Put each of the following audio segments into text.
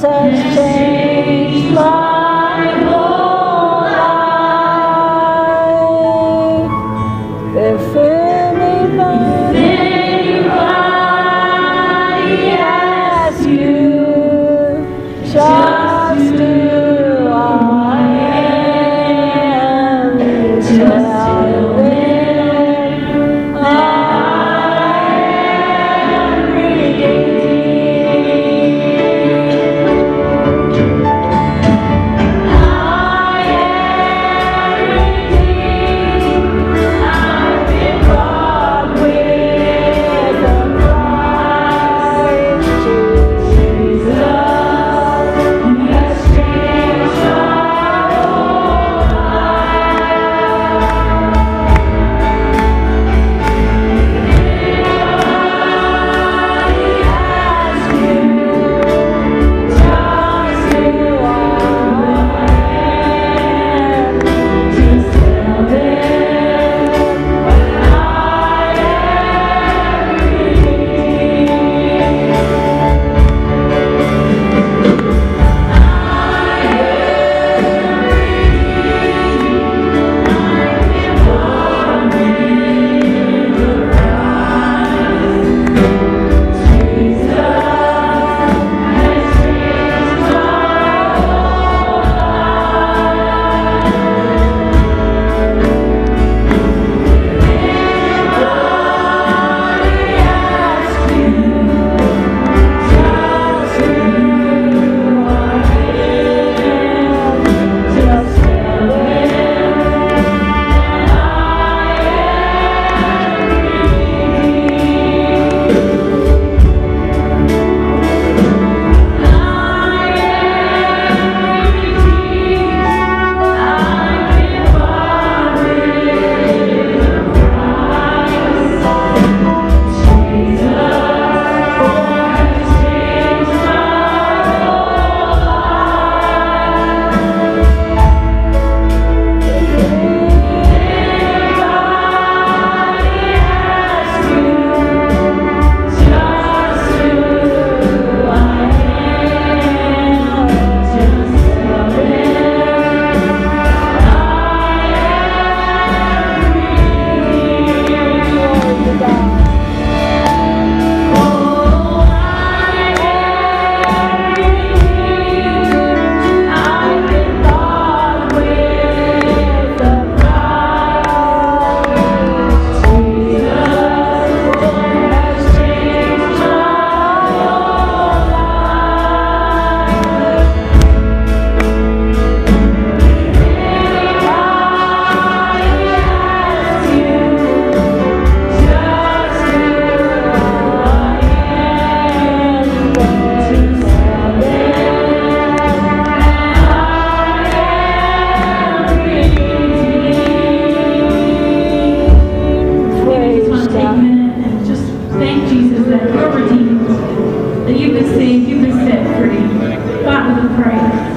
says. you've been saved. you've been set free. God, we pray.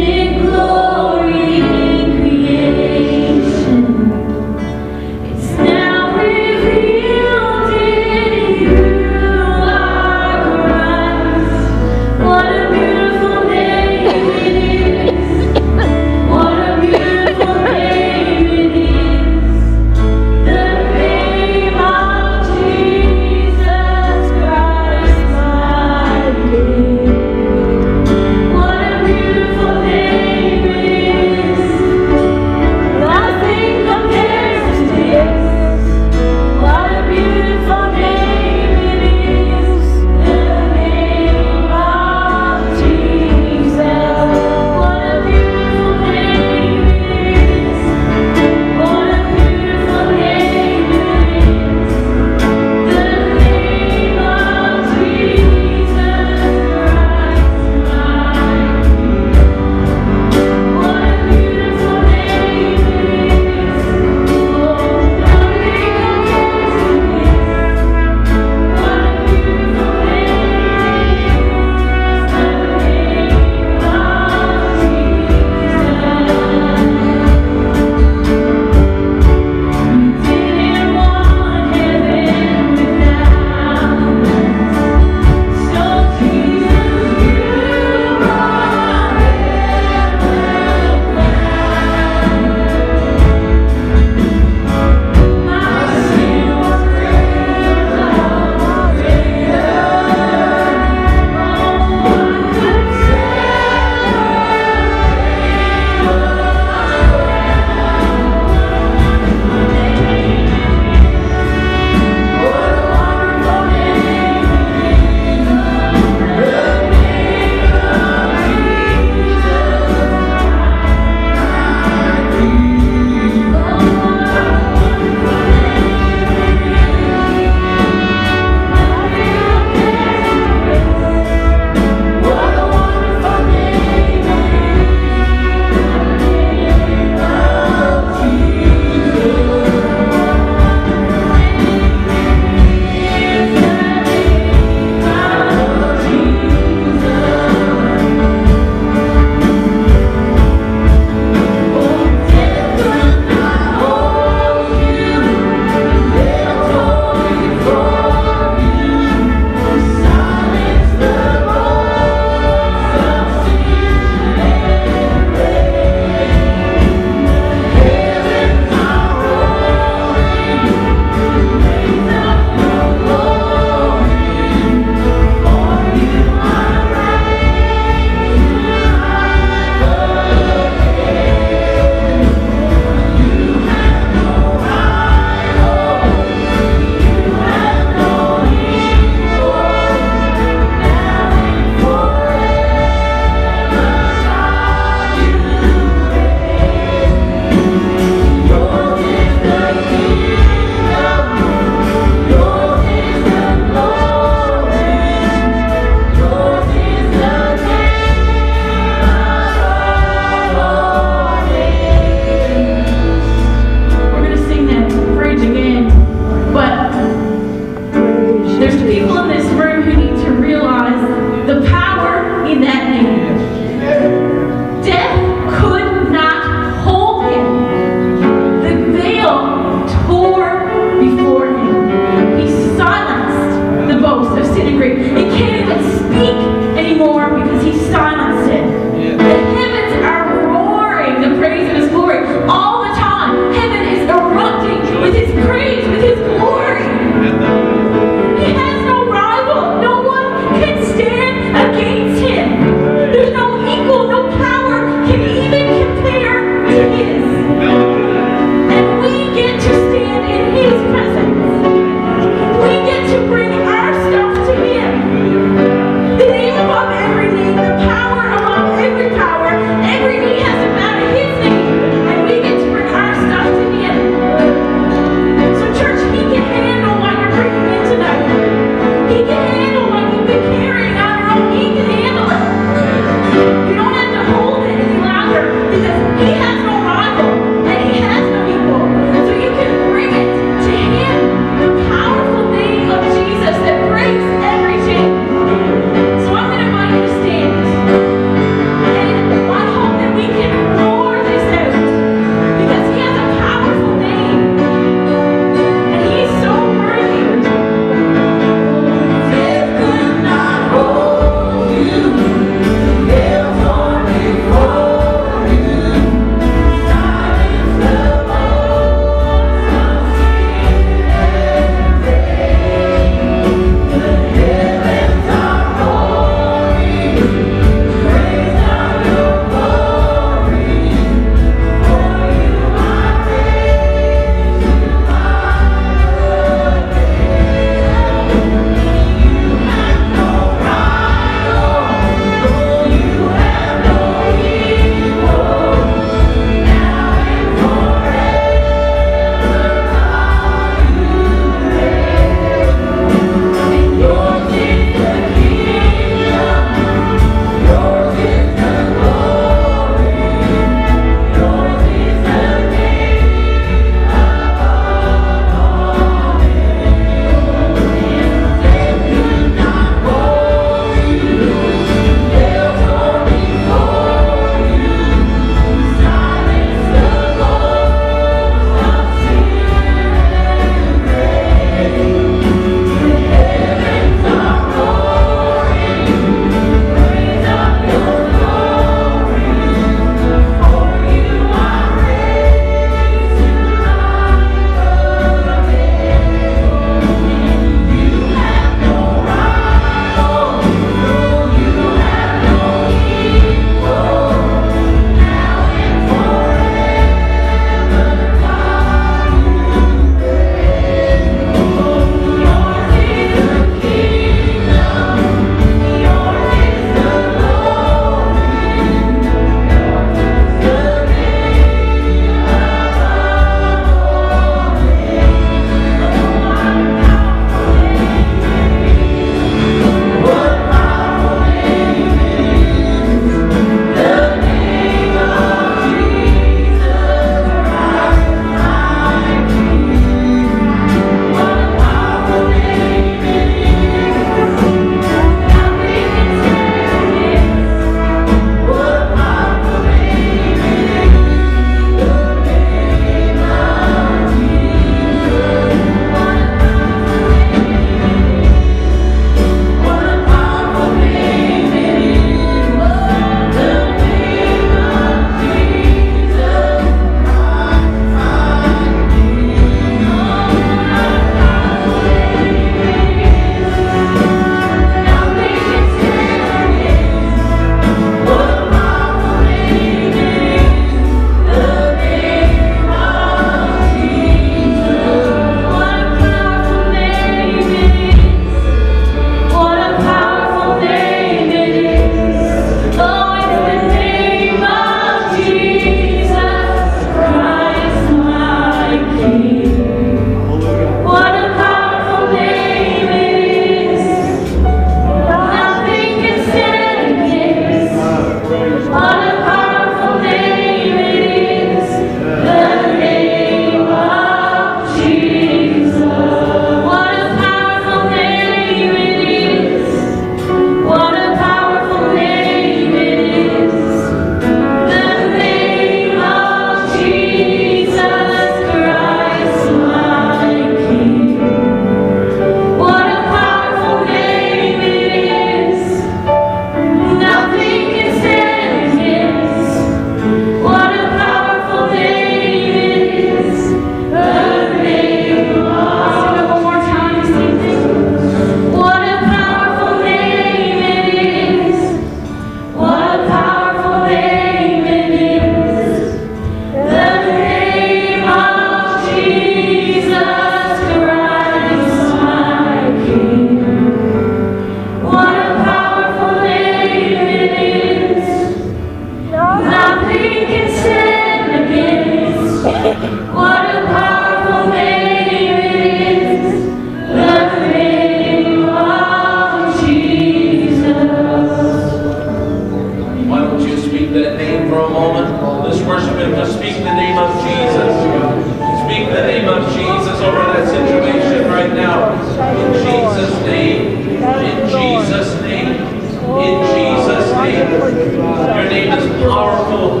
name. Your name is powerful.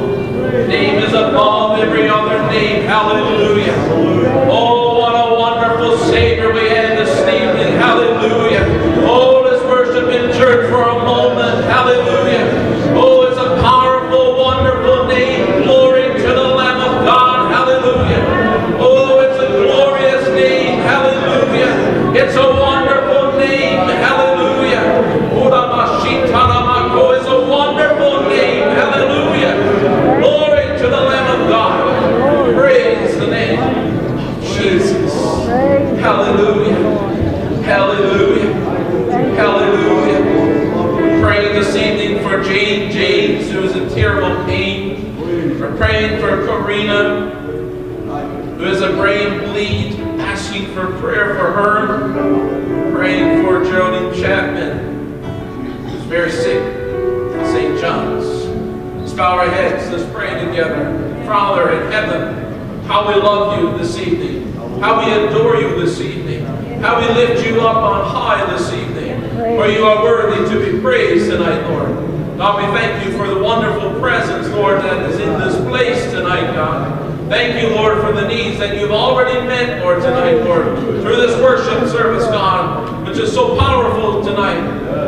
Your name is above every other name. Hallelujah. Oh, what a wonderful Savior we for who has a brain bleed, asking for prayer for her. Praying for Geraldine Chapman, who's very sick at St. John's. Let's bow our heads. Let's pray together. Father in heaven, how we love you this evening. How we adore you this evening. How we lift you up on high this evening. For you are worthy to be praised tonight, Lord. God, we thank you for the wonderful presence, Lord, that is in this place tonight, God. Thank you, Lord, for the needs that you've already met, Lord, tonight, Lord, through this worship service, God, which is so powerful tonight.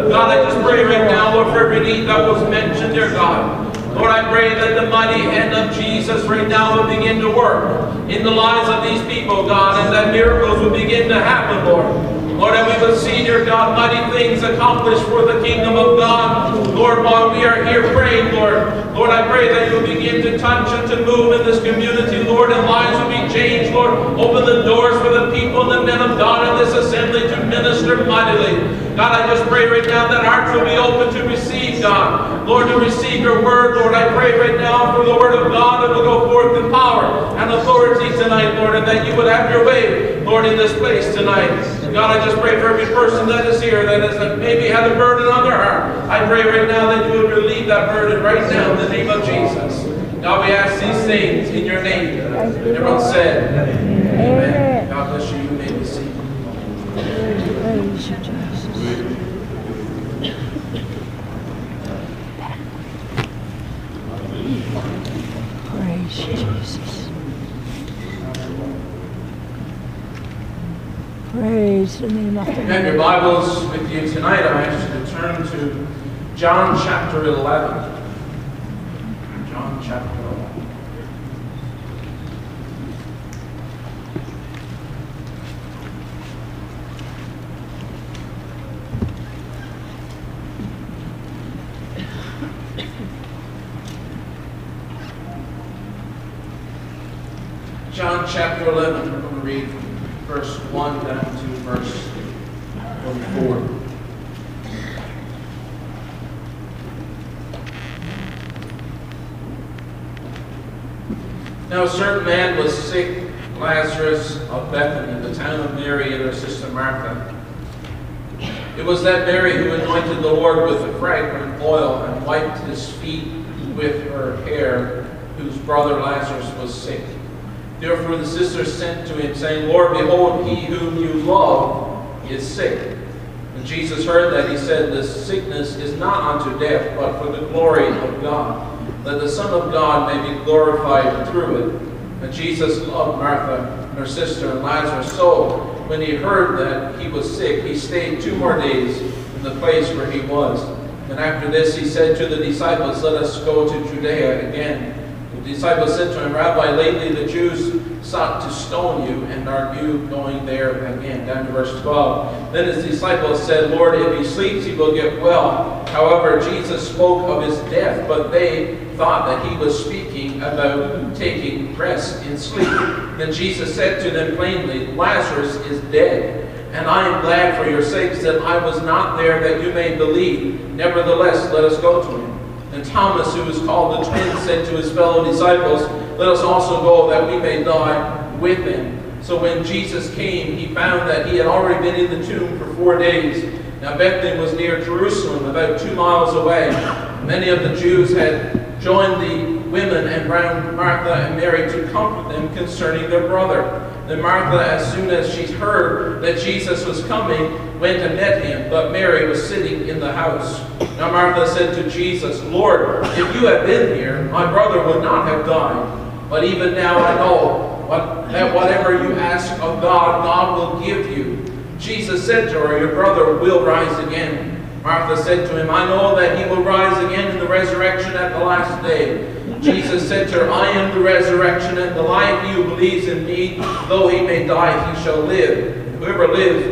God, I just pray right now, Lord, for every need that was mentioned, dear God. Lord, I pray that the mighty hand of Jesus right now will begin to work in the lives of these people, God, and that miracles will begin to happen, Lord. Lord, and we will see, dear God, mighty things accomplished for the kingdom of God. Lord, while we are here praying, Lord, Lord, I pray that you'll begin to touch and to move in this community, Lord, and lives will be changed, Lord. Open the doors for the people and the men of God in this assembly to minister mightily. God, I just pray right now that hearts will be open to receive, God. Lord, to receive your word, Lord. I pray right now for the word of God that will go forth in power and authority tonight, Lord, and that you would have your way, Lord, in this place tonight. God, I just pray for every person that is here that is that maybe had a burden on their heart. I pray right now that you would relieve that burden right now in the name of Jesus. God, we ask these things in your name. Everyone said, Amen. God bless you. You may be seated. Praise you, Jesus. Praise you, Jesus. Praise the name of the If you have your Bibles with you tonight, I ask you to turn to John chapter 11. John chapter 11. John chapter 11, we're going to read verse 1 down to verse 24. Now a certain man was sick, Lazarus of Bethany, the town of Mary and her sister Martha. It was that Mary who anointed the Lord with the fragrant oil and wiped his feet with her hair, whose brother Lazarus was sick. Therefore the sisters sent to him, saying, Lord, behold, he whom you love is sick. When Jesus heard that, he said, This sickness is not unto death, but for the glory of God, that the Son of God may be glorified through it. And Jesus loved Martha and her sister and Lazarus. So, when he heard that he was sick, he stayed two more days in the place where he was. And after this, he said to the disciples, Let us go to Judea again. The disciples said to him, Rabbi, lately the Jews sought to stone you, and are you going there again? Down to verse 12. Then his disciples said, Lord, if he sleeps, he will get well. However, Jesus spoke of his death, but they thought that he was speaking about taking rest in sleep. Then Jesus said to them plainly, Lazarus is dead, and I am glad for your sakes that I was not there that you may believe. Nevertheless, let us go to him. And Thomas, who was called the twin, said to his fellow disciples, Let us also go that we may die with him. So when Jesus came, he found that he had already been in the tomb for four days. Now Bethany was near Jerusalem, about two miles away. Many of the Jews had joined the women and round Martha and Mary to comfort them concerning their brother. Then Martha, as soon as she heard that Jesus was coming, went and met him, but Mary was sitting in the house. Now Martha said to Jesus, Lord, if you had been here, my brother would not have died. But even now I know what, that whatever you ask of God, God will give you. Jesus said to her, Your brother will rise again. Martha said to him, I know that he will rise again in the resurrection at the last day. Jesus said to her, I am the resurrection and the life. He who believes in me, though he may die, he shall live. Whoever lives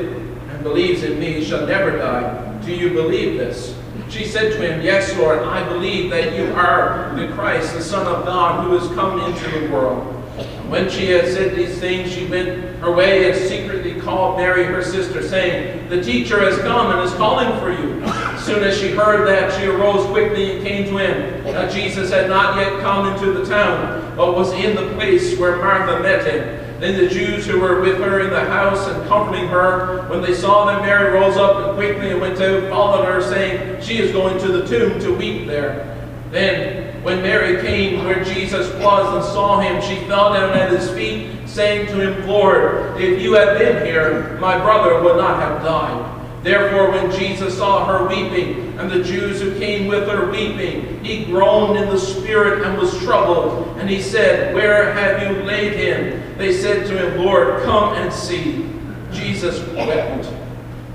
and believes in me shall never die. Do you believe this? She said to him, Yes, Lord, I believe that you are the Christ, the Son of God, who has come into the world. And when she had said these things, she went her way and secretly called Mary, her sister, saying, The teacher has come and is calling for you. As soon as she heard that, she arose quickly and came to him. Now Jesus had not yet come into the town, but was in the place where Martha met him. Then the Jews who were with her in the house and comforting her, when they saw that Mary rose up and quickly and went out, followed her, saying, She is going to the tomb to weep there. Then, when Mary came where Jesus was and saw him, she fell down at his feet, saying to him, Lord, if you had been here, my brother would not have died. Therefore, when Jesus saw her weeping, and the Jews who came with her weeping, he groaned in the spirit and was troubled. And he said, Where have you laid him? They said to him, Lord, come and see. Jesus wept.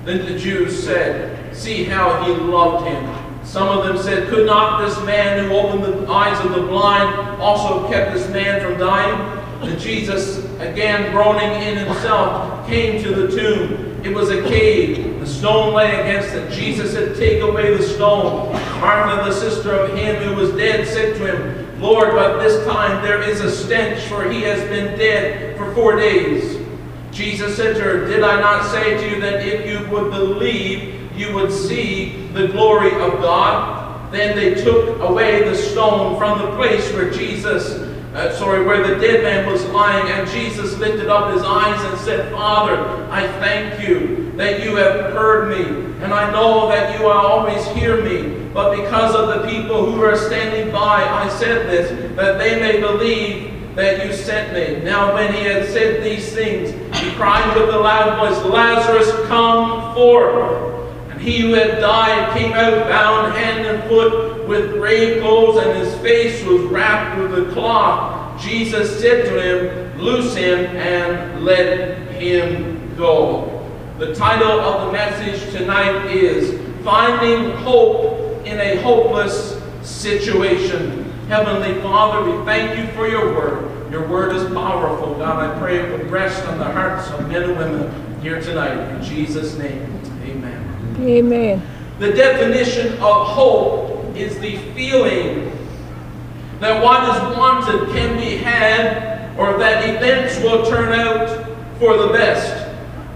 Then the Jews said, See how he loved him. Some of them said, Could not this man who opened the eyes of the blind also kept this man from dying? And Jesus, again groaning in himself, came to the tomb. It was a cave. The stone lay against it. Jesus said, Take away the stone. Martha, the sister of him who was dead, said to him, Lord, but this time there is a stench, for he has been dead for four days. Jesus said to her, Did I not say to you that if you would believe, you would see the glory of God? Then they took away the stone from the place where Jesus, uh, sorry, where the dead man was lying, and Jesus lifted up his eyes and said, Father, I thank you that you have heard me, and I know that you always hear me. But because of the people who are standing by, I said this, that they may believe that you sent me. Now when he had said these things, he cried with a loud voice, Lazarus, come forth. And he who had died came out bound hand and foot with grave clothes, and his face was wrapped with a cloth. Jesus said to him, Loose him and let him go. The title of the message tonight is Finding Hope in a Hopeless Situation. Heavenly Father, we thank you for your word. Your word is powerful. God, I pray it would rest on the hearts of men and women here tonight. In Jesus' name, amen. The definition of hope is the feeling that what is wanted can be had or that events will turn out for the best.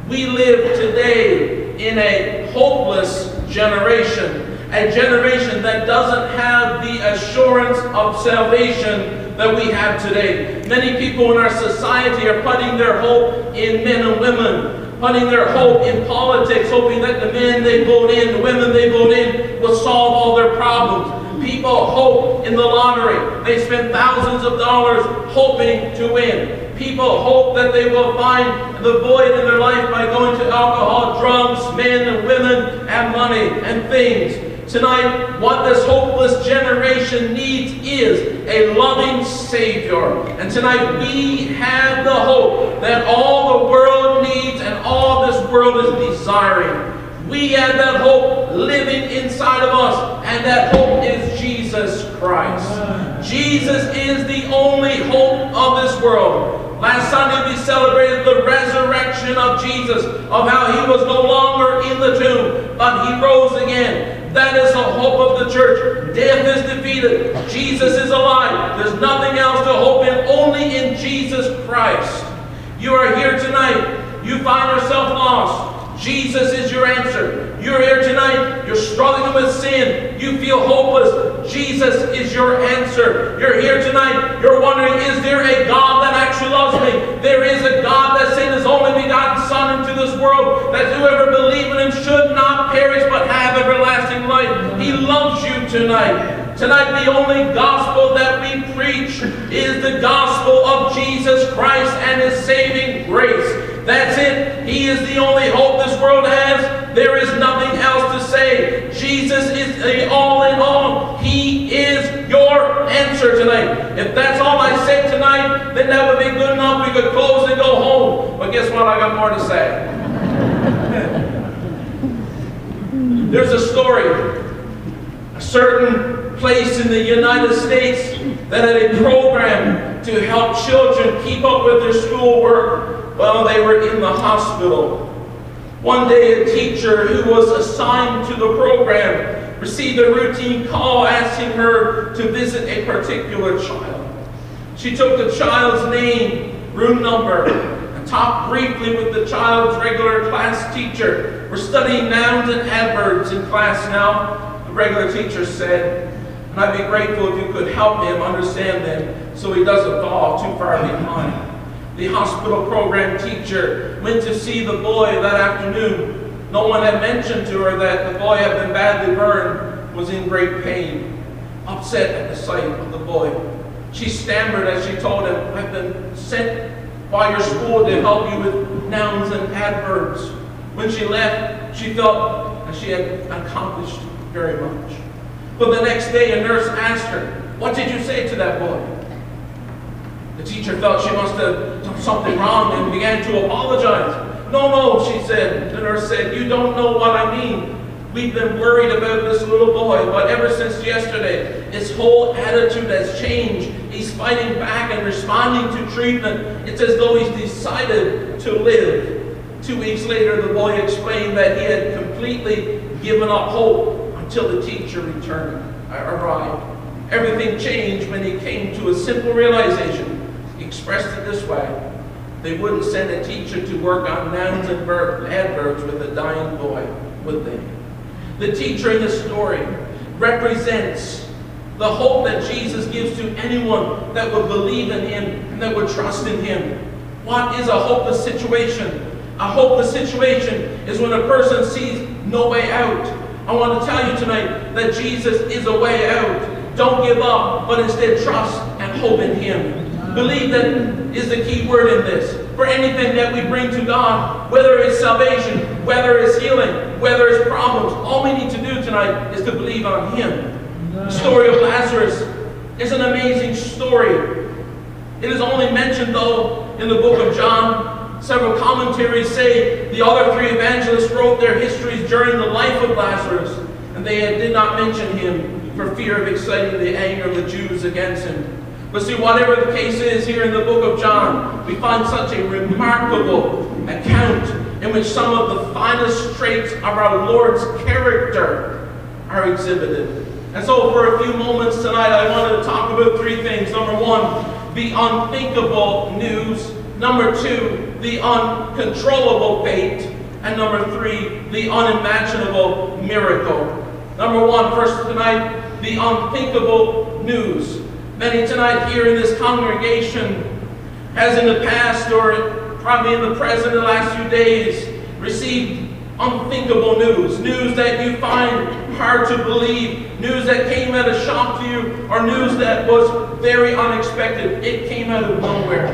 We live today in a hopeless generation a generation that doesn't have the assurance of salvation that we have today. Many people in our society are putting their hope in men and women, putting their hope in politics, hoping that the men they vote in, the women they vote in, will solve all their problems. People hope in the lottery. They spend thousands of dollars hoping to win. People hope that they will find the void in their life by going to alcohol, drugs, men and women, and money and things. Tonight, what this hopeless generation needs is a loving Savior. And tonight, we have the hope that all the world needs and all this world is desiring. We have that hope living inside of us, and that hope is Jesus Christ. Jesus is the only hope of this world. Last Sunday we celebrated the resurrection of Jesus, of how he was no longer in the tomb, but he rose again. That is the hope of the church. Death is defeated. Jesus is alive. There's nothing else to hope in, only in Jesus Christ. You are here tonight. You find yourself lost. Jesus is your answer. You're here tonight. You're struggling with sin. You feel hopeless. Jesus is your answer. You're here tonight. You're wondering, is there a God that actually loves me? There is a God that sent his only begotten world, that whoever believes in him should not perish but have everlasting life. He loves you tonight. Tonight, the only gospel that we preach is the gospel of Jesus Christ and his saving grace. That's it. He is the only hope this world has. There is nothing else to say. Jesus is the all in all. He is your answer tonight. If that's all I said tonight, then that would be good enough. We could close and go home. But guess what? I got more to say. There's a story. A certain place in the United States that had a program to help children keep up with their schoolwork while they were in the hospital. One day, a teacher who was assigned to the program received a routine call asking her to visit a particular child. She took the child's name, room number, talked briefly with the child's regular class teacher. We're studying nouns and adverbs in class now, the regular teacher said. And I'd be grateful if you could help him understand them so he doesn't fall too far behind. The hospital program teacher went to see the boy that afternoon. No one had mentioned to her that the boy had been badly burned, was in great pain, upset at the sight of the boy. She stammered as she told him, I've been sent by your school to help you with nouns and adverbs. When she left, she felt that she had accomplished very much. But the next day, a nurse asked her, What did you say to that boy? The teacher felt she must have done something wrong and began to apologize. No, no, she said. The nurse said, You don't know what I mean. We've been worried about this little boy, but ever since yesterday, his whole attitude has changed. He's fighting back and responding to treatment. It's as though he's decided to live. Two weeks later, the boy explained that he had completely given up hope until the teacher returned, uh, arrived. Everything changed when he came to a simple realization. He expressed it this way. They wouldn't send a teacher to work on nouns and adverbs with a dying boy, would they? The teacher in the story represents the hope that Jesus gives to anyone that would believe in him and that would trust in him. What is a hopeless situation? A hopeless situation is when a person sees no way out. I want to tell you tonight that Jesus is a way out. Don't give up, but instead trust and hope in him. Believe that is the key word in this. For anything that we bring to God, whether it's salvation, whether it's healing, whether it's problems, all we need to do tonight is to believe on Him. The story of Lazarus is an amazing story. It is only mentioned, though, in the book of John. Several commentaries say the other three evangelists wrote their histories during the life of Lazarus, and they did not mention him for fear of exciting the anger of the Jews against him. But see, whatever the case is here in the book of John, we find such a remarkable account in which some of the finest traits of our Lord's character are exhibited. And so, for a few moments tonight, I wanted to talk about three things. Number one, the unthinkable news. Number two, the uncontrollable fate. And number three, the unimaginable miracle. Number one, first tonight, the unthinkable news. Many tonight here in this congregation has in the past or probably in the present the last few days received unthinkable news. News that you find hard to believe. News that came as a shock to you or news that was very unexpected. It came out of nowhere.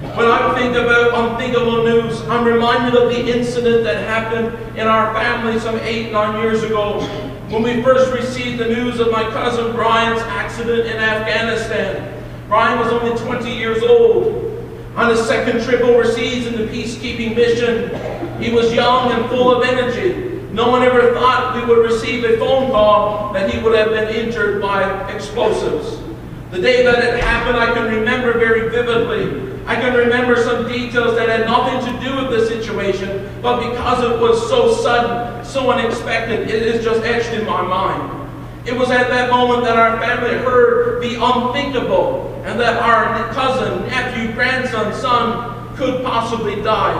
When I think about unthinkable news, I'm reminded of the incident that happened in our family some eight, nine years ago when we first received the news of my cousin Brian's accident in Afghanistan. Brian was only 20 years old. On his second trip overseas in the peacekeeping mission, he was young and full of energy. No one ever thought we would receive a phone call that he would have been injured by explosives. The day that it happened, I can remember very vividly. I can remember some details that had nothing to do with the situation, but because it was so sudden, so unexpected, it is just etched in my mind. It was at that moment that our family heard the unthinkable and that our cousin, nephew, grandson, son could possibly die.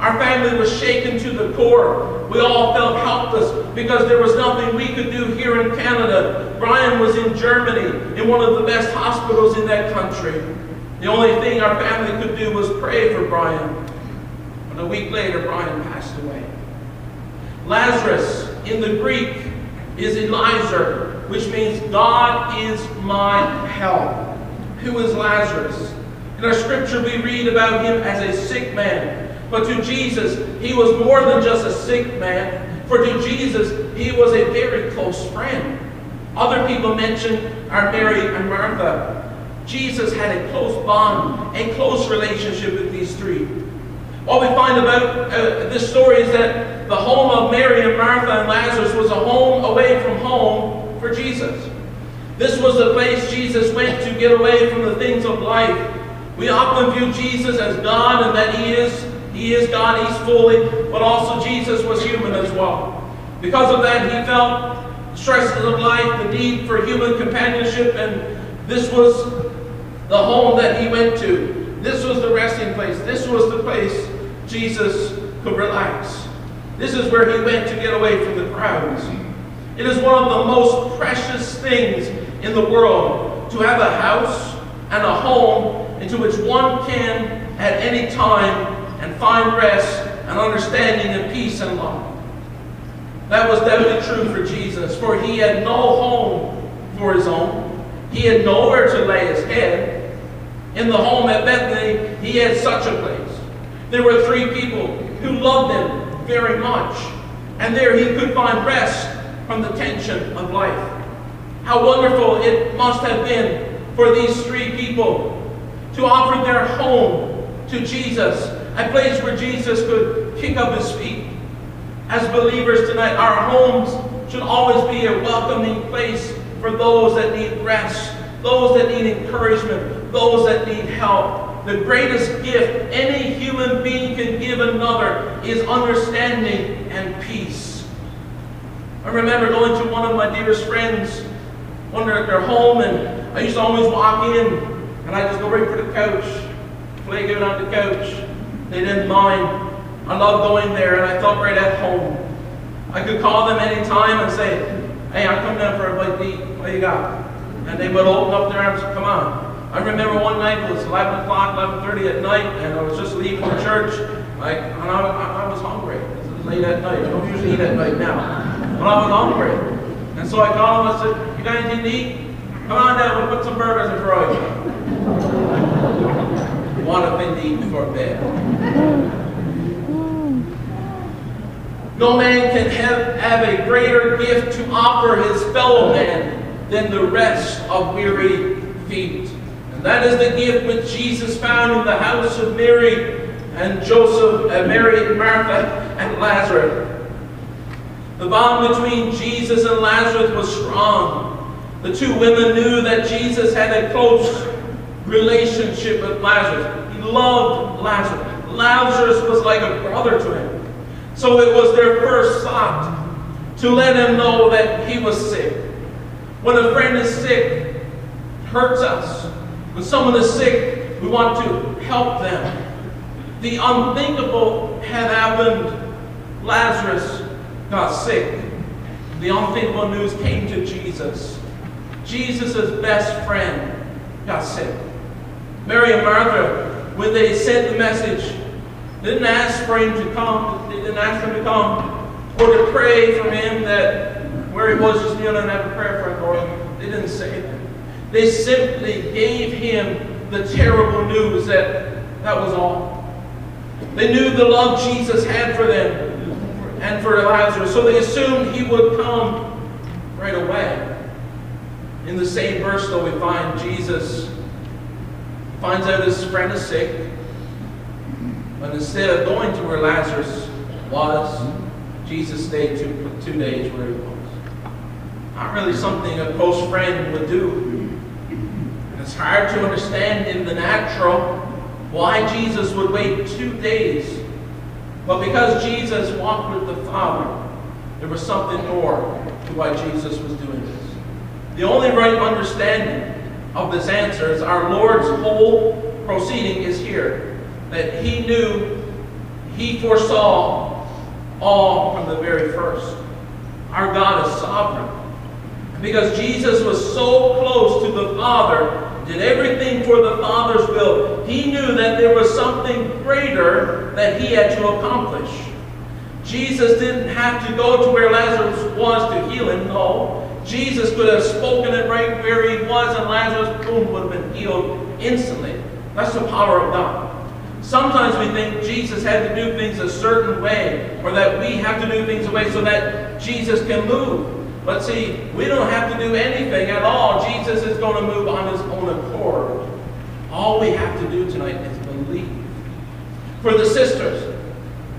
Our family was shaken to the core. We all felt helpless because there was nothing we could do here in Canada. Brian was in Germany, in one of the best hospitals in that country. The only thing our family could do was pray for Brian. But a week later, Brian passed away. Lazarus in the Greek is Elizer, which means God is my help. Who is Lazarus? In our scripture, we read about him as a sick man. But to Jesus, he was more than just a sick man. For to Jesus, he was a very close friend. Other people mention are Mary and Martha. Jesus had a close bond, a close relationship with these three. What we find about uh, this story is that the home of Mary and Martha and Lazarus was a home away from home for Jesus. This was the place Jesus went to get away from the things of life. We often view Jesus as God and that He is He is God, He's fully, but also Jesus was human as well. Because of that, He felt stresses of life, the need for human companionship, and this was the home that he went to. This was the resting place. This was the place Jesus could relax. This is where he went to get away from the crowds. It is one of the most precious things in the world to have a house and a home into which one can, at any time, and find rest and understanding and peace and love. That was definitely true for Jesus, for he had no home for his own. He had nowhere to lay his head. In the home at Bethany, he had such a place. There were three people who loved him very much, and there he could find rest from the tension of life. How wonderful it must have been for these three people to offer their home to Jesus, a place where Jesus could kick up his feet. As believers tonight, our homes should always be a welcoming place for those that need rest, those that need encouragement, those that need help. The greatest gift any human being can give another is understanding and peace. I remember going to one of my dearest friends, one at their home, and I used to always walk in, and I just go right for the couch, play good on the couch. They didn't mind. I loved going there, and I felt right at home. I could call them anytime and say, hey, I'm coming down for a bite to eat. What do you got? And they would open up their arms, come on. I remember one night, it was 11 o'clock, 11.30 at night, and I was just leaving the church, like, and I, I, I was hungry. This is late at night. I don't usually eat at night now. But I was hungry. And so I called them, I said, you got anything to eat? Come on down, we'll put some burgers in of you. Want a thing to eat before bed. No man can have, have a greater gift to offer his fellow man than the rest of weary feet. And that is the gift which Jesus found in the house of Mary and Joseph, and Mary and Martha and Lazarus. The bond between Jesus and Lazarus was strong. The two women knew that Jesus had a close relationship with Lazarus. He loved Lazarus. Lazarus was like a brother to him. So it was their first thought to let him know that he was sick. When a friend is sick, hurts us. When someone is sick, we want to help them. The unthinkable had happened. Lazarus got sick. The unthinkable news came to Jesus. Jesus' best friend got sick. Mary and Martha, when they sent the message, didn't ask for him to come, they didn't ask him to come, or to pray for him that where he was, just kneeling and have a prayer for him, Lord. They didn't say that. They simply gave him the terrible news that that was all. They knew the love Jesus had for them and for Lazarus, so they assumed he would come right away. In the same verse, though, we find Jesus finds out his friend is sick, but instead of going to where Lazarus was, Jesus stayed two, two days where he was. Not really something a close friend would do. And it's hard to understand in the natural why Jesus would wait two days. But because Jesus walked with the Father, there was something more to why Jesus was doing this. The only right understanding of this answer is our Lord's whole proceeding is here. That he knew, he foresaw all from the very first. Our God is sovereign. Because Jesus was so close to the Father, did everything for the Father's will, he knew that there was something greater that he had to accomplish. Jesus didn't have to go to where Lazarus was to heal him, no. Jesus could have spoken it right where he was, and Lazarus, boom, would have been healed instantly. That's the power of God. Sometimes we think Jesus had to do things a certain way, or that we have to do things a way so that Jesus can move. But see, we don't have to do anything at all. Jesus is going to move on his own accord. All we have to do tonight is believe. For the sisters,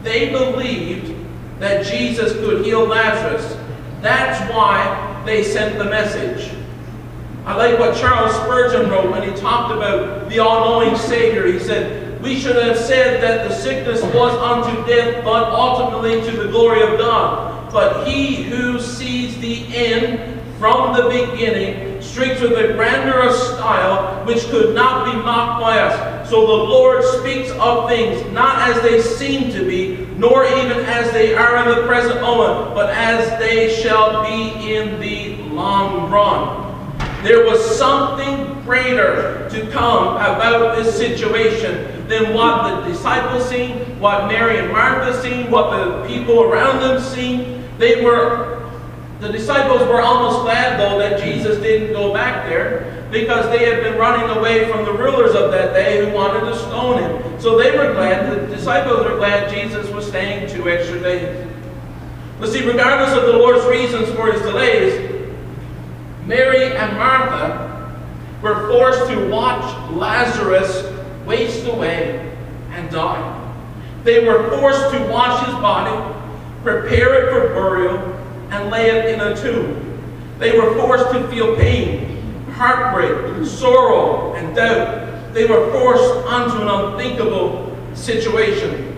they believed that Jesus could heal Lazarus. That's why they sent the message. I like what Charles Spurgeon wrote when he talked about the all-knowing Savior. He said, we should have said that the sickness was unto death, but ultimately to the glory of God. But he who sees the end from the beginning speaks with a grandeur of style which could not be mocked by us. So the Lord speaks of things not as they seem to be, nor even as they are in the present moment, but as they shall be in the long run. There was something greater to come about this situation than what the disciples seen, what Mary and Martha seen, what the people around them seen. They were, the disciples were almost glad though that Jesus didn't go back there because they had been running away from the rulers of that day who wanted to stone him. So they were glad, the disciples were glad Jesus was staying two extra days. But see, regardless of the Lord's reasons for his delays, Mary and Martha were forced to watch Lazarus waste away and die. They were forced to wash his body, prepare it for burial, and lay it in a tomb. They were forced to feel pain, heartbreak, sorrow, and doubt. They were forced onto an unthinkable situation.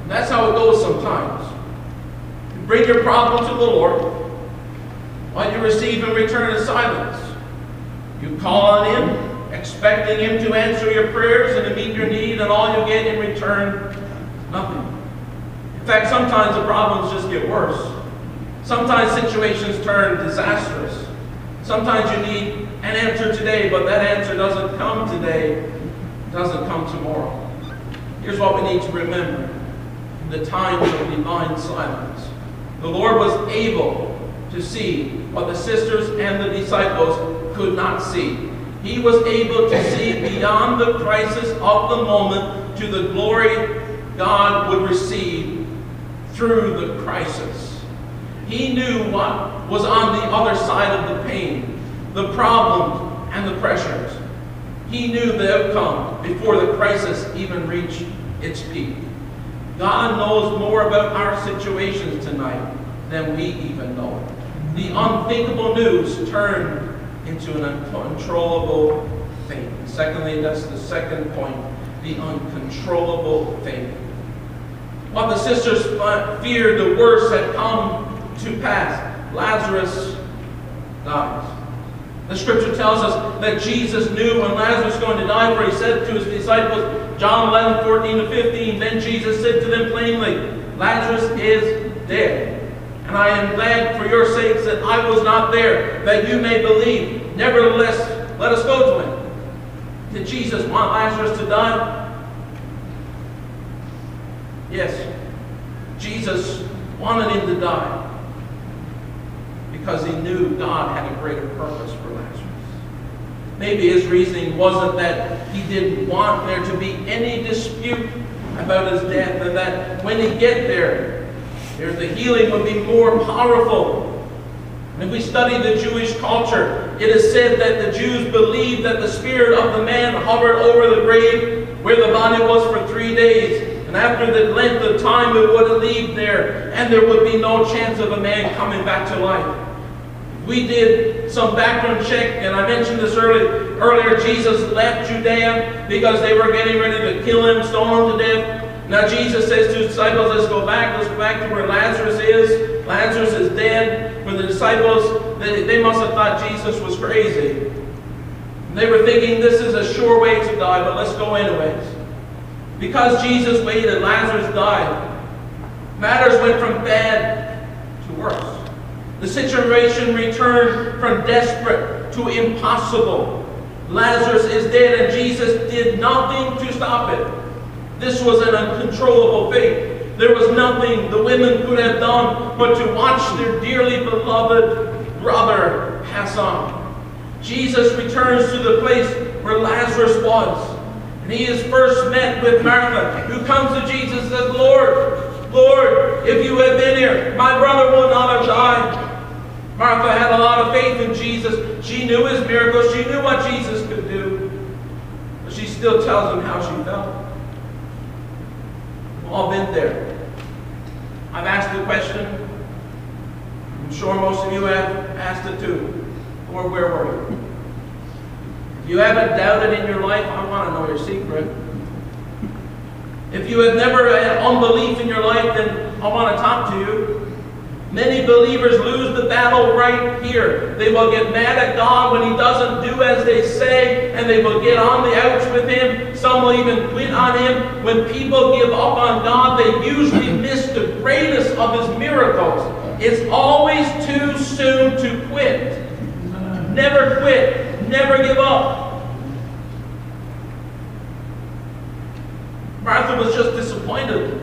And that's how it goes sometimes. You bring your problem to the Lord, what you receive in return is silence. You call on Him, expecting Him to answer your prayers and to meet your need, and all you get in return, nothing. In fact, sometimes the problems just get worse. Sometimes situations turn disastrous. Sometimes you need an answer today, but that answer doesn't come today, doesn't come tomorrow. Here's what we need to remember the times of divine silence. The Lord was able to see what the sisters and the disciples could not see. He was able to see beyond the crisis of the moment to the glory God would receive through the crisis. He knew what was on the other side of the pain, the problems, and the pressures. He knew the outcome before the crisis even reached its peak. God knows more about our situations tonight than we even know. The unthinkable news turned into an uncontrollable faith. Secondly, that's the second point, the uncontrollable faith. What the sisters feared the worst had come to pass. Lazarus dies. The scripture tells us that Jesus knew when Lazarus was going to die, for he said to his disciples, John 11, 14 to 15, then Jesus said to them plainly, Lazarus is dead. And I am glad for your sakes that I was not there, that you may believe. Nevertheless, let us go to him. Did Jesus want Lazarus to die? Yes. Jesus wanted him to die because he knew God had a greater purpose for Lazarus. Maybe his reasoning wasn't that he didn't want there to be any dispute about his death, and that when he get there, there the healing would be more powerful. And if we study the Jewish culture, it is said that the Jews believed that the spirit of the man hovered over the grave where the body was for three days. And after the length of time, it would have leave there, and there would be no chance of a man coming back to life. We did some background check, and I mentioned this early, earlier. Jesus left Judea because they were getting ready to kill him, stone him to death. Now Jesus says to his disciples, let's go back, let's go back to where Lazarus is. Lazarus is dead. For the disciples, they, they must have thought Jesus was crazy. They were thinking this is a sure way to die, but let's go anyways. Because Jesus waited, Lazarus died. Matters went from bad to worse. The situation returned from desperate to impossible. Lazarus is dead, and Jesus did nothing to stop it. This was an uncontrollable fate. There was nothing the women could have done but to watch their dearly beloved brother pass on. Jesus returns to the place where Lazarus was. And he is first met with Martha, who comes to Jesus and says, Lord, Lord, if you had been here, my brother would not have died. Martha had a lot of faith in Jesus. She knew his miracles. She knew what Jesus could do. But she still tells him how she felt. We've all been there. I've asked the question. I'm sure most of you have asked it too. Lord, where were you? You haven't doubted in your life, I want to know your secret. If you have never had unbelief in your life, then I want to talk to you. Many believers lose the battle right here. They will get mad at God when He doesn't do as they say, and they will get on the ouch with Him. Some will even quit on Him. When people give up on God, they usually miss the greatest of His miracles. It's always too soon to quit. Never quit. Never give up. Martha was just disappointed.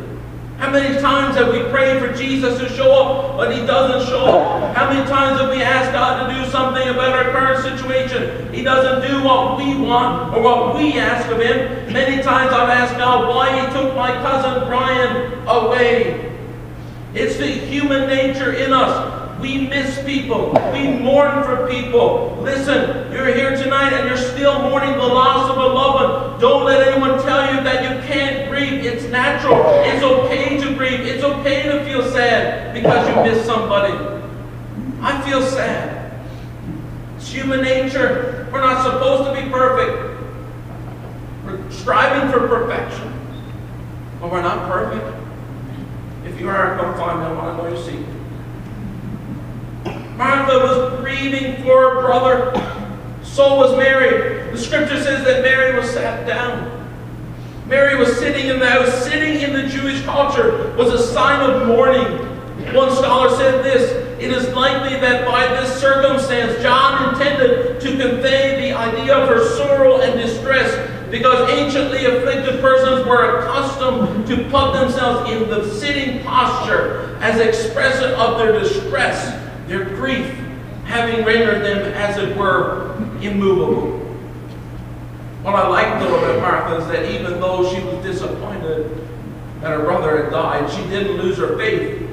How many times have we prayed for Jesus to show up, but he doesn't show up? How many times have we asked God to do something about our current situation? He doesn't do what we want or what we ask of him. Many times I've asked God why he took my cousin Brian away. It's the human nature in us. We miss people. We mourn for people. Listen, you're here tonight and you're still mourning the loss of a loved one. Don't let anyone tell you that you can't grieve. It's natural. It's okay to grieve. It's okay to feel sad because you miss somebody. I feel sad. It's human nature. We're not supposed to be perfect. We're striving for perfection. But we're not perfect. If you are, come find me. I want to know your secret. Martha was grieving for her brother. So was Mary. The scripture says that Mary was sat down. Mary was sitting in the house. Sitting in the Jewish culture was a sign of mourning. One scholar said this It is likely that by this circumstance, John intended to convey the idea of her sorrow and distress because anciently afflicted persons were accustomed to put themselves in the sitting posture as expressive of their distress, their grief, having rendered them, as it were, immovable. What I like though about Martha is that even though she was disappointed that her brother had died, she didn't lose her faith.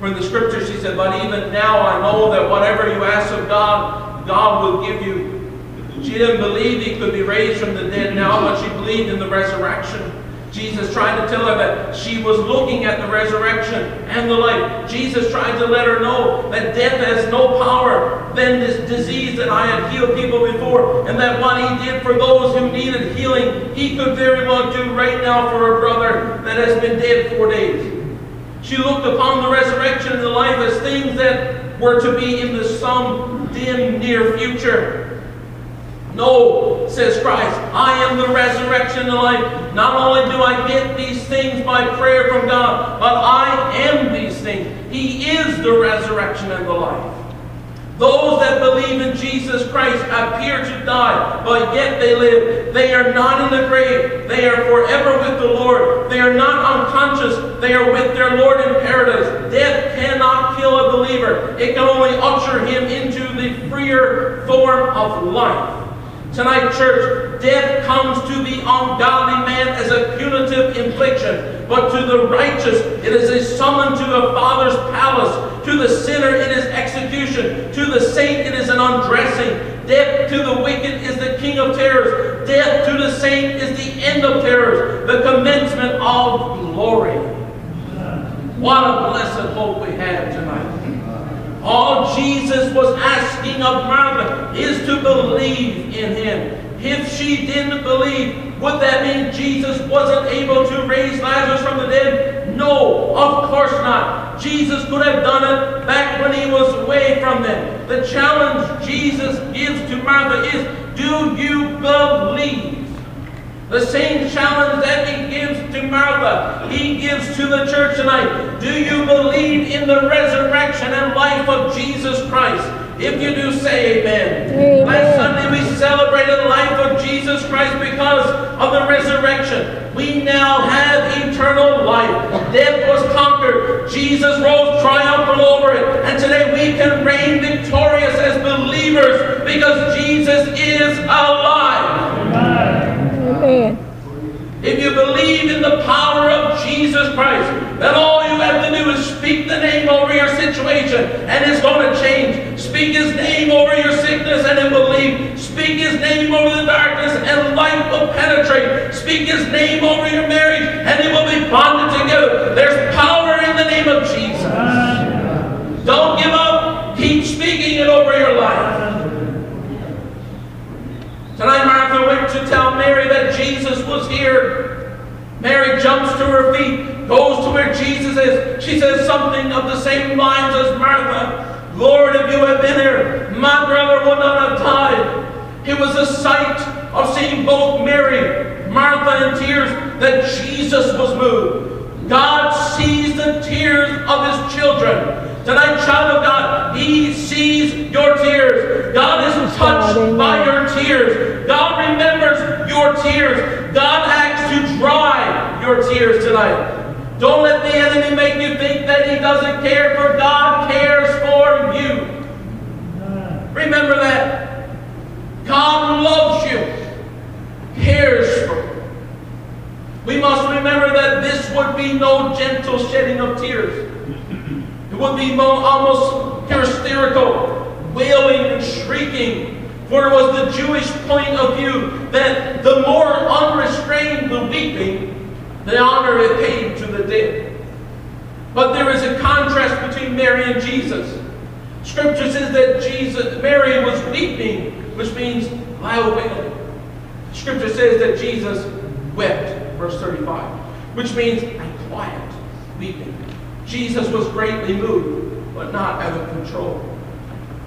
For in the scripture she said, But even now I know that whatever you ask of God, God will give you. She didn't believe he could be raised from the dead now, but she believed in the resurrection. Jesus tried to tell her that she was looking at the resurrection and the life. Jesus tried to let her know that death has no power than this disease that I had healed people before, and that what he did for those who needed healing, he could very well do right now for her brother that has been dead four days. She looked upon the resurrection and the life as things that were to be in the some dim near future. No, says Christ, I am the resurrection and the life. Not only do I get these things by prayer from God, but I am these things. He is the resurrection and the life. Those that believe in Jesus Christ appear to die, but yet they live. They are not in the grave. They are forever with the Lord. They are not unconscious. They are with their Lord in paradise. Death cannot kill a believer. It can only usher him into the freer form of life. Tonight, church, death comes to the ungodly man as a punitive infliction, but to the righteous it is a summon to a father's palace. To the sinner it is execution. To the saint it is an undressing. Death to the wicked is the king of terrors. Death to the saint is the end of terrors, the commencement of glory. What a blessed hope we have tonight. All Jesus was asking of Martha is to believe in him. If she didn't believe, would that mean Jesus wasn't able to raise Lazarus from the dead? No, of course not. Jesus could have done it back when he was away from them. The challenge Jesus gives to Martha is, do you believe? The same challenge that he gives to Martha, he gives to the church tonight. Do you believe in the resurrection and life of Jesus Christ? If you do, say amen. Amen. Last Sunday we celebrated the life of Jesus Christ because of the resurrection. We now have eternal life. Death was conquered. Jesus rose triumphant over it. And today we can reign victorious as believers because Jesus is alive. Amen. If you believe in the power of Jesus Christ, then all you have to do is speak the name over your situation and it's going to change. Speak his name over your sickness and it will leave. Speak his name over the darkness and light will penetrate. Speak his name over your marriage and it will be bonded together. There's power in the name of Jesus. Don't give up. Keep speaking it over your life. Tonight, Martha went to tell Mary that Jesus was here. Mary jumps to her feet, goes to where Jesus is. she says something of the same lines as Martha. Lord, if you had been here, my brother would not have died. It was a sight of seeing both Mary, Martha in tears, that Jesus was moved. God sees the tears of his children. Tonight, child of God, He sees your tears. God is touched by your tears. God remembers your tears. God acts to dry your tears tonight. Don't let the enemy make you think that he doesn't care, for God cares for you. Remember that. God loves you, cares for you. We must remember that this would be no gentle shedding of tears. It would be almost hysterical, wailing and shrieking. For it was the Jewish point of view that the more unrestrained the weeping, the honor it paid to the dead. But there is a contrast between Mary and Jesus. Scripture says that Jesus, Mary was weeping, which means loud wailing. Scripture says that Jesus wept, verse 35, which means a quiet weeping. Jesus was greatly moved, but not out of control.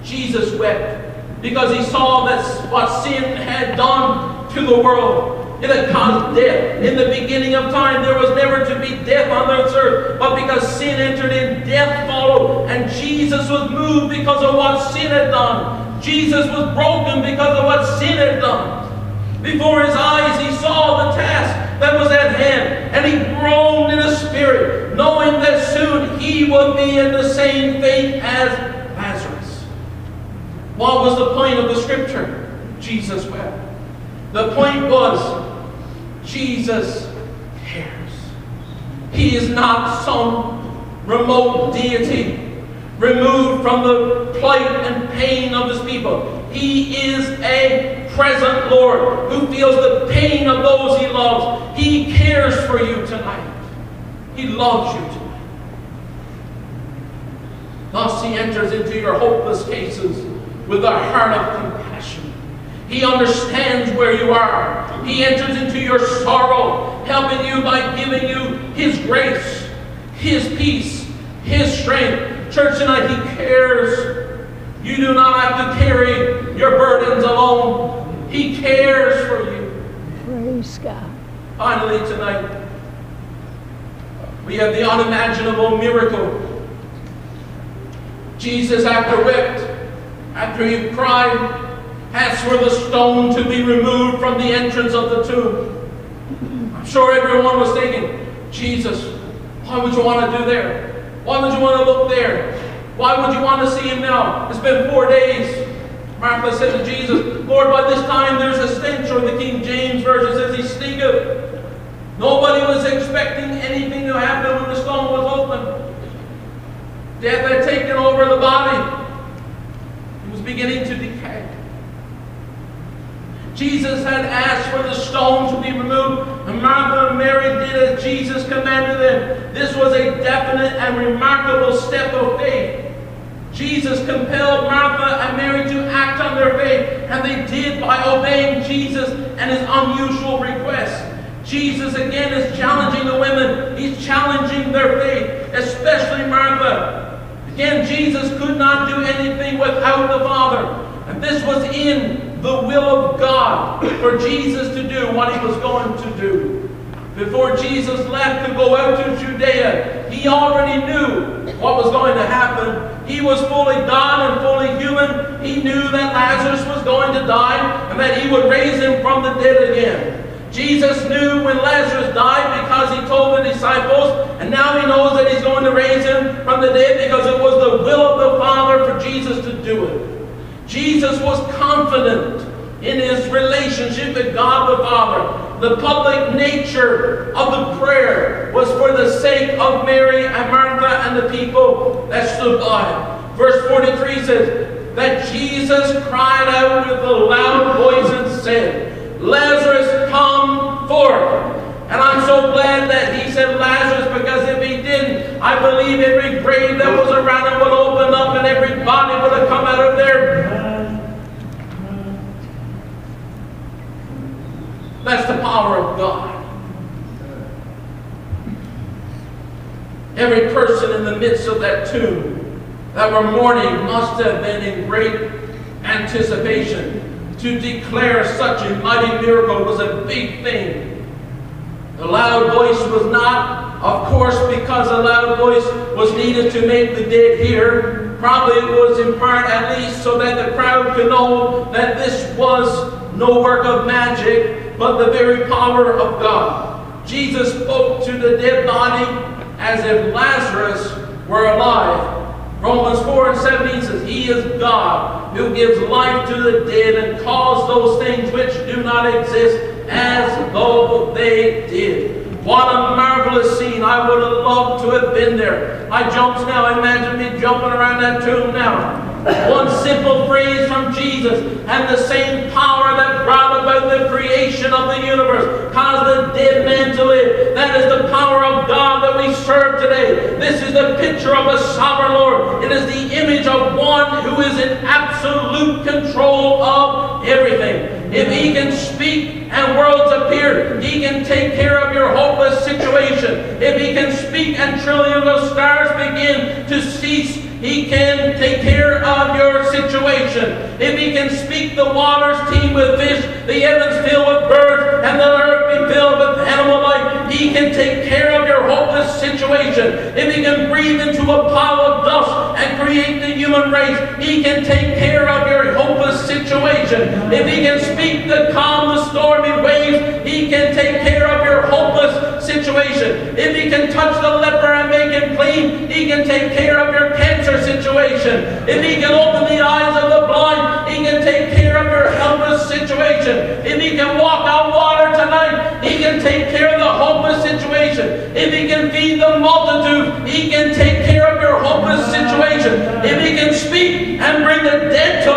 Jesus wept because he saw that what sin had done to the world. It had caused death. In the beginning of time, there was never to be death on this earth. But because sin entered in, death followed. And Jesus was moved because of what sin had done. Jesus was broken because of what sin had done. Before his eyes, he saw the task that was at hand. And he groaned in the spirit, knowing that soon he would be in the same fate as. What was the point of the scripture? Jesus wept. The point was, Jesus cares. He is not some remote deity removed from the plight and pain of his people. He is a present Lord who feels the pain of those he loves. He cares for you tonight. He loves you tonight. Thus he enters into your hopeless cases with a heart of compassion. He understands where you are. He enters into your sorrow, helping you by giving you His grace, His peace, His strength. Church tonight, He cares. You do not have to carry your burdens alone. He cares for you. Praise God. Finally, tonight, we have the unimaginable miracle. Jesus, after wept, after he cried, asked for the stone to be removed from the entrance of the tomb. I'm sure everyone was thinking, Jesus, why would you want to do there? Why would you want to look there? Why would you want to see him now? It's been four days. Martha said to Jesus, Lord, by this time there's a stench, or the King James Version says he stinketh. Nobody was expecting anything to happen when the stone was opened. Death had taken over the body. It was beginning to decay. Jesus had asked for the stone to be removed, and Martha and Mary did as Jesus commanded them. This was a definite and remarkable step of faith. Jesus compelled Martha and Mary to act on their faith, and they did by obeying Jesus and his unusual request. Jesus again is challenging the women. He's challenging their faith, especially Martha. Again, Jesus could not do anything without the Father. And this was in the will of God for Jesus to do what he was going to do. Before Jesus left to go out to Judea, he already knew what was going to happen. He was fully God and fully human. He knew that Lazarus was going to die and that he would raise him from the dead again. Jesus knew when Lazarus died because he told the disciples, and now he knows that he's going to raise him from the dead because it was the will of the Father for Jesus to do it. Jesus was confident in his relationship with God the Father. The public nature of the prayer was for the sake of Mary and Martha and the people that stood by. Verse 43 says that Jesus cried out with a loud voice and said, Lazarus, come forth. And I'm so glad that he said Lazarus because if he didn't, I believe every grave that was around him would open up and every body would have come out of there. That's the power of God. Every person in the midst of that tomb that were mourning must have been in great anticipation. To declare such a mighty miracle was a big thing. The loud voice was not, of course, because a loud voice was needed to make the dead hear. Probably it was in part at least so that the crowd could know that this was no work of magic, but the very power of God. Jesus spoke to the dead body as if Lazarus were alive. Romans 4 and 17 says, He is God who gives life to the dead and calls those things which do not exist as though they did. What a marvelous scene. I would have loved to have been there. I jumps now. Imagine me jumping around that tomb now. One simple phrase from Jesus and the same power that brought about the creation of the universe caused the dead man to live. That is the power of God that we serve today. This is the picture of a sovereign Lord. It is the image of one who is in absolute control of everything. If he can speak and worlds appear, he can take care of your hopeless situation. If he can speak and trillions of stars begin to cease, he can take care of your situation. If he can speak the waters teem with fish, the heavens fill with birds, and the earth be filled with animal life, he can take care of your hopeless situation. If he can breathe into a pile of dust and create the human race, he can take care of your hopeless situation. If he can speak the calm, the stormy waves, he can take care of your hopeless situation. If he can touch the leper and make clean, he can take care of your cancer situation. If he can open the eyes of the blind, he can take care of your helpless situation. If he can walk on water tonight, he can take care of the hopeless situation. If he can feed the multitude, he can take care of your hopeless situation. If he can speak and bring the dead to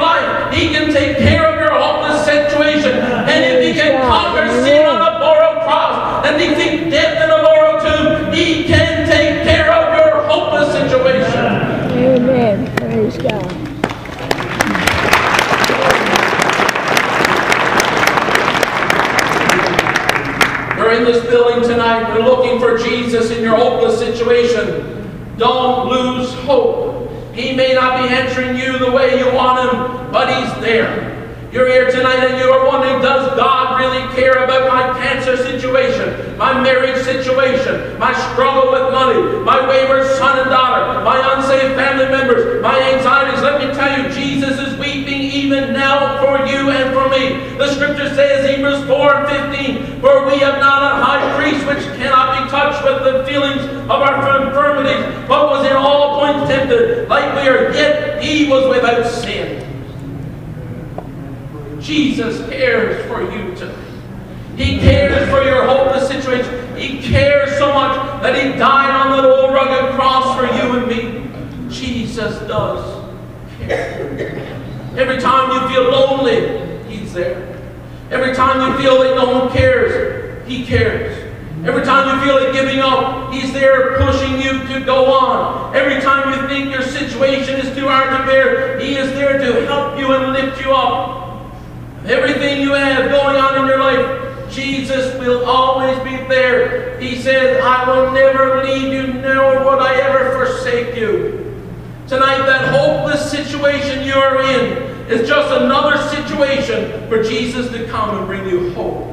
looking for Jesus in your hopeless situation. Don't lose hope. He may not be answering you the way you want him, but he's there. You're here tonight and you're wondering, does God really care about my cancer situation, my marriage situation, my struggle with money, my wayward son and daughter, my unsaved family members, my anxieties? Let me tell you, Jesus is weeping even now for you and for me. The scripture says, Hebrews 4 and 15, For we have not a high priest which cannot be touched with the feelings of our infirmities, but was in all points tempted, like we are, yet he was without sin. Jesus cares for you tonight. He cares for your hopeless situation. He cares so much that He died on that old rugged cross for you and me. Jesus does care. Every time you feel lonely, He's there. Every time you feel that no one cares, He cares. Every time you feel like giving up, He's there pushing you to go on. Every time you think your situation is too hard to bear, He is there to help you and lift you up. Everything you have going on in your life, Jesus will always be there. He says, I will never leave you, nor will I ever forsake you. Tonight, that hopeless situation you are in is just another situation for Jesus to come and bring you hope.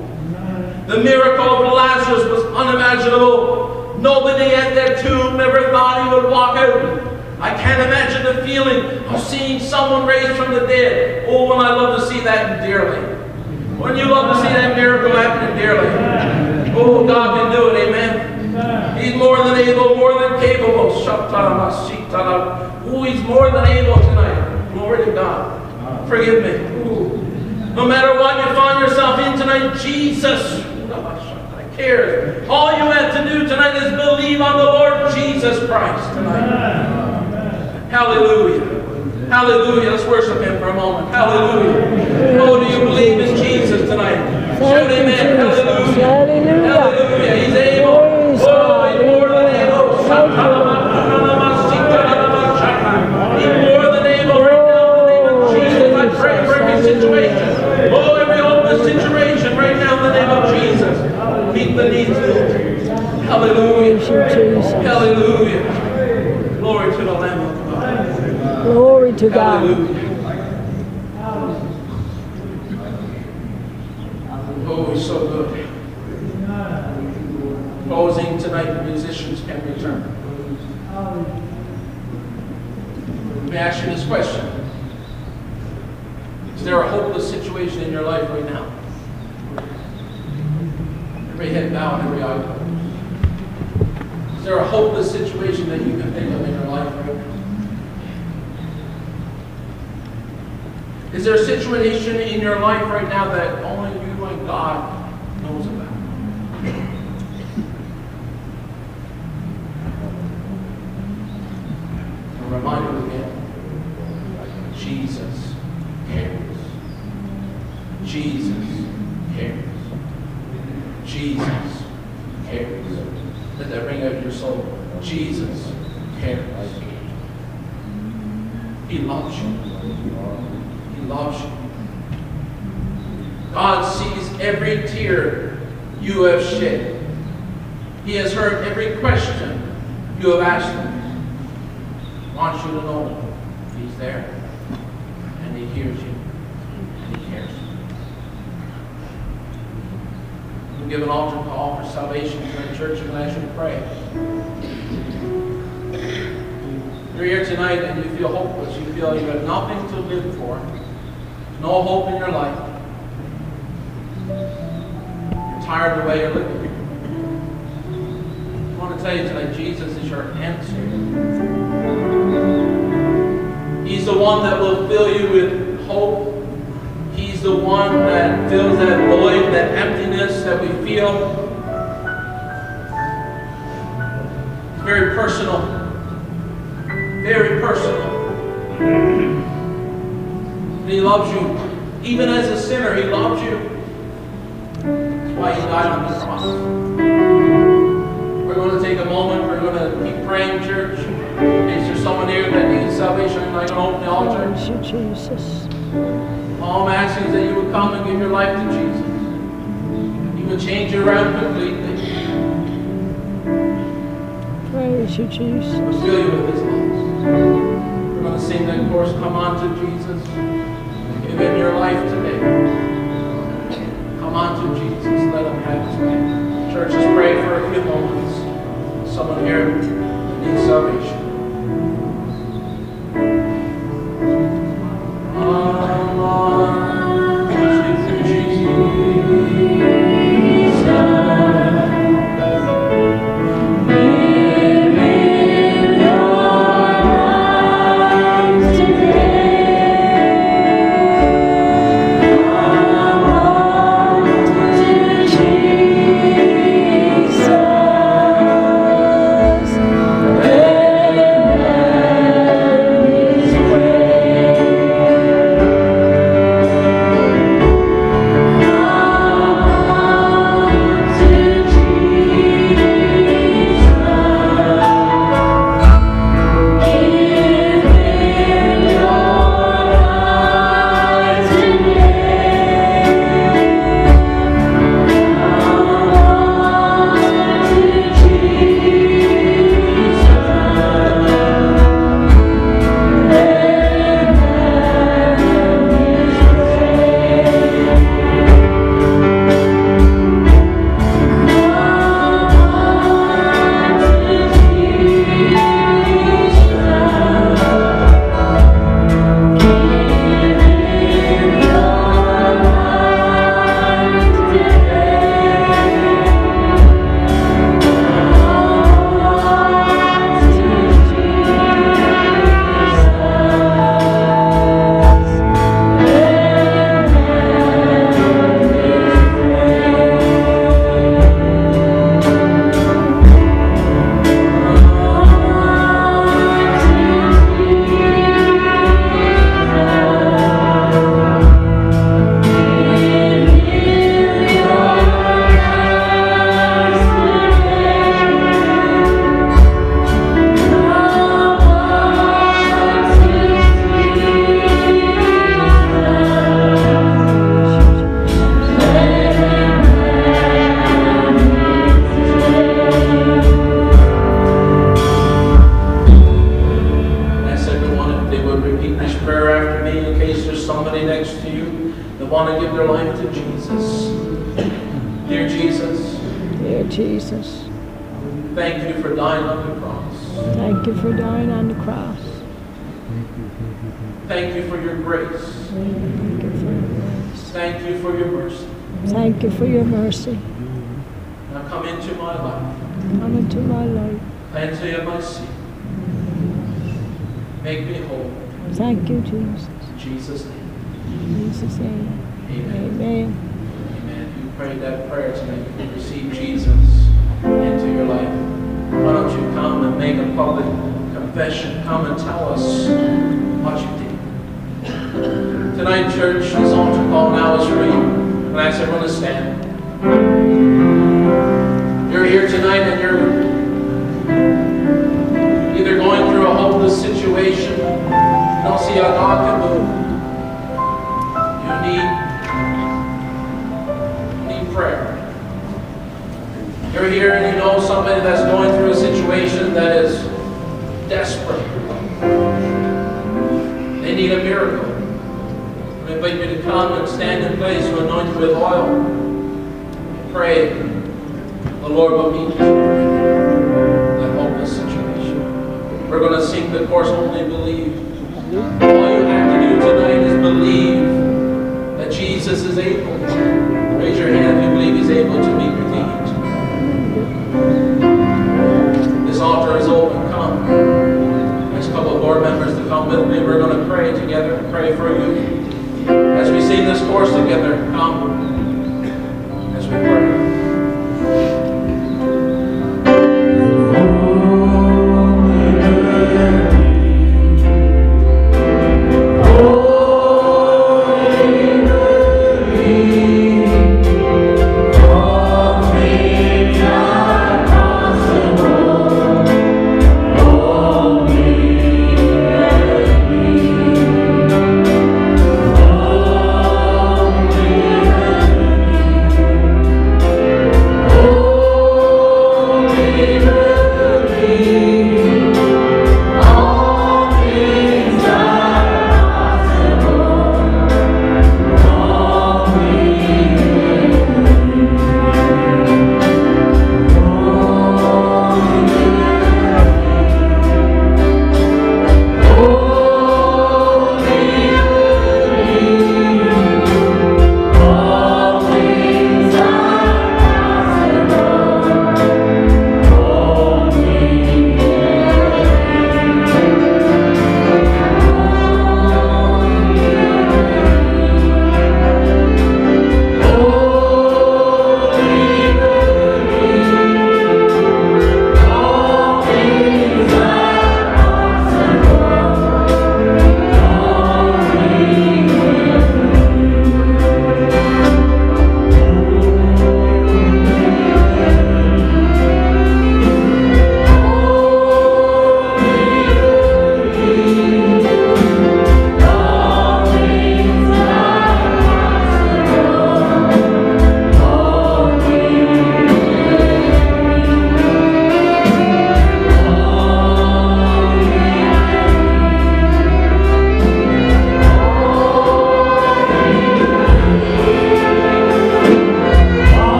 The miracle of Lazarus was unimaginable. Nobody at that tomb ever thought he would walk out. I can't imagine the feeling of seeing someone raised from the dead. Oh, when I love to see that Dearly. Wouldn't you love to see that miracle happen Dearly? Oh, God can do it, amen. He's more than able, more than capable. Oh, he's more than able tonight. Glory to God. Forgive me. No matter what you find yourself in tonight, Jesus cares. All you have to do tonight is believe on the Lord Jesus Christ tonight. Hallelujah. Hallelujah. Let's worship Him for a moment. Hallelujah. Oh, do you believe in Jesus tonight? Shout amen. Hallelujah. Hallelujah. Hallelujah. He's able. Oh, he's more than able. He's more than able right now in the name of Jesus. I pray for every situation. Oh, every hopeless situation right now in the name of Jesus. Meet the needs, Hallelujah. Praise you, Jesus. Hallelujah. Glory to the Lamb of God. Glory to God. Oh, he's so good. Closing tonight, the musicians can return. Let me ask you this question. Is there a hopeless situation in your life right now? Every head bowed, every eye closed. Is there a hopeless situation that you can think of in your life right now? Is there a situation in your life right now that only you and God knows about? A reminder again, Jesus cares. Jesus cares. Jesus cares. Let that ring out of your soul. Jesus cares. He loves you. He loves you. God sees every tear you have shed. He has heard every question you have asked him. Wants you to know He's there and He hears you and He cares. We'll give an altar call for salvation to the church and ask you pray. You're here tonight and you feel hopeless. You feel you have nothing to live for. No hope in your life. You're tired of the way you're living. I want to tell you tonight, Jesus is your answer. He's the one that will fill you with hope. He's the one that fills that void, that emptiness that we feel. Very personal. Very personal. And he loves you. Even as a sinner, he loves you. That's why he died on the cross. We're going to take a moment. We're going to keep praying, church. Is there someone here that needs salvation? I'm going to open the altar. Praise you, Jesus. All I'm asking is that you would come and give your life to Jesus. He would change you around completely. Praise you, Jesus. Fill you with His love. We're going to sing that chorus, Come on to Jesus. Give Him your life today. Come on to Jesus. Let Him have His way. Church, just pray for a few moments. Someone here needs salvation. mercy. Now come into my life. Come into my life. Cleanse your mercy. Make me whole. Thank you, Jesus. In Jesus' name. In Jesus' name. Amen. Amen.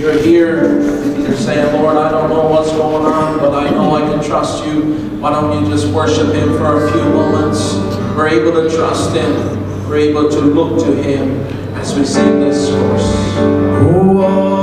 You're here and you're saying, Lord, I don't know what's going on, but I know I can trust you. Why don't you just worship him for a few moments? We're able to trust him. We're able to look to him as we sing this verse. Oh,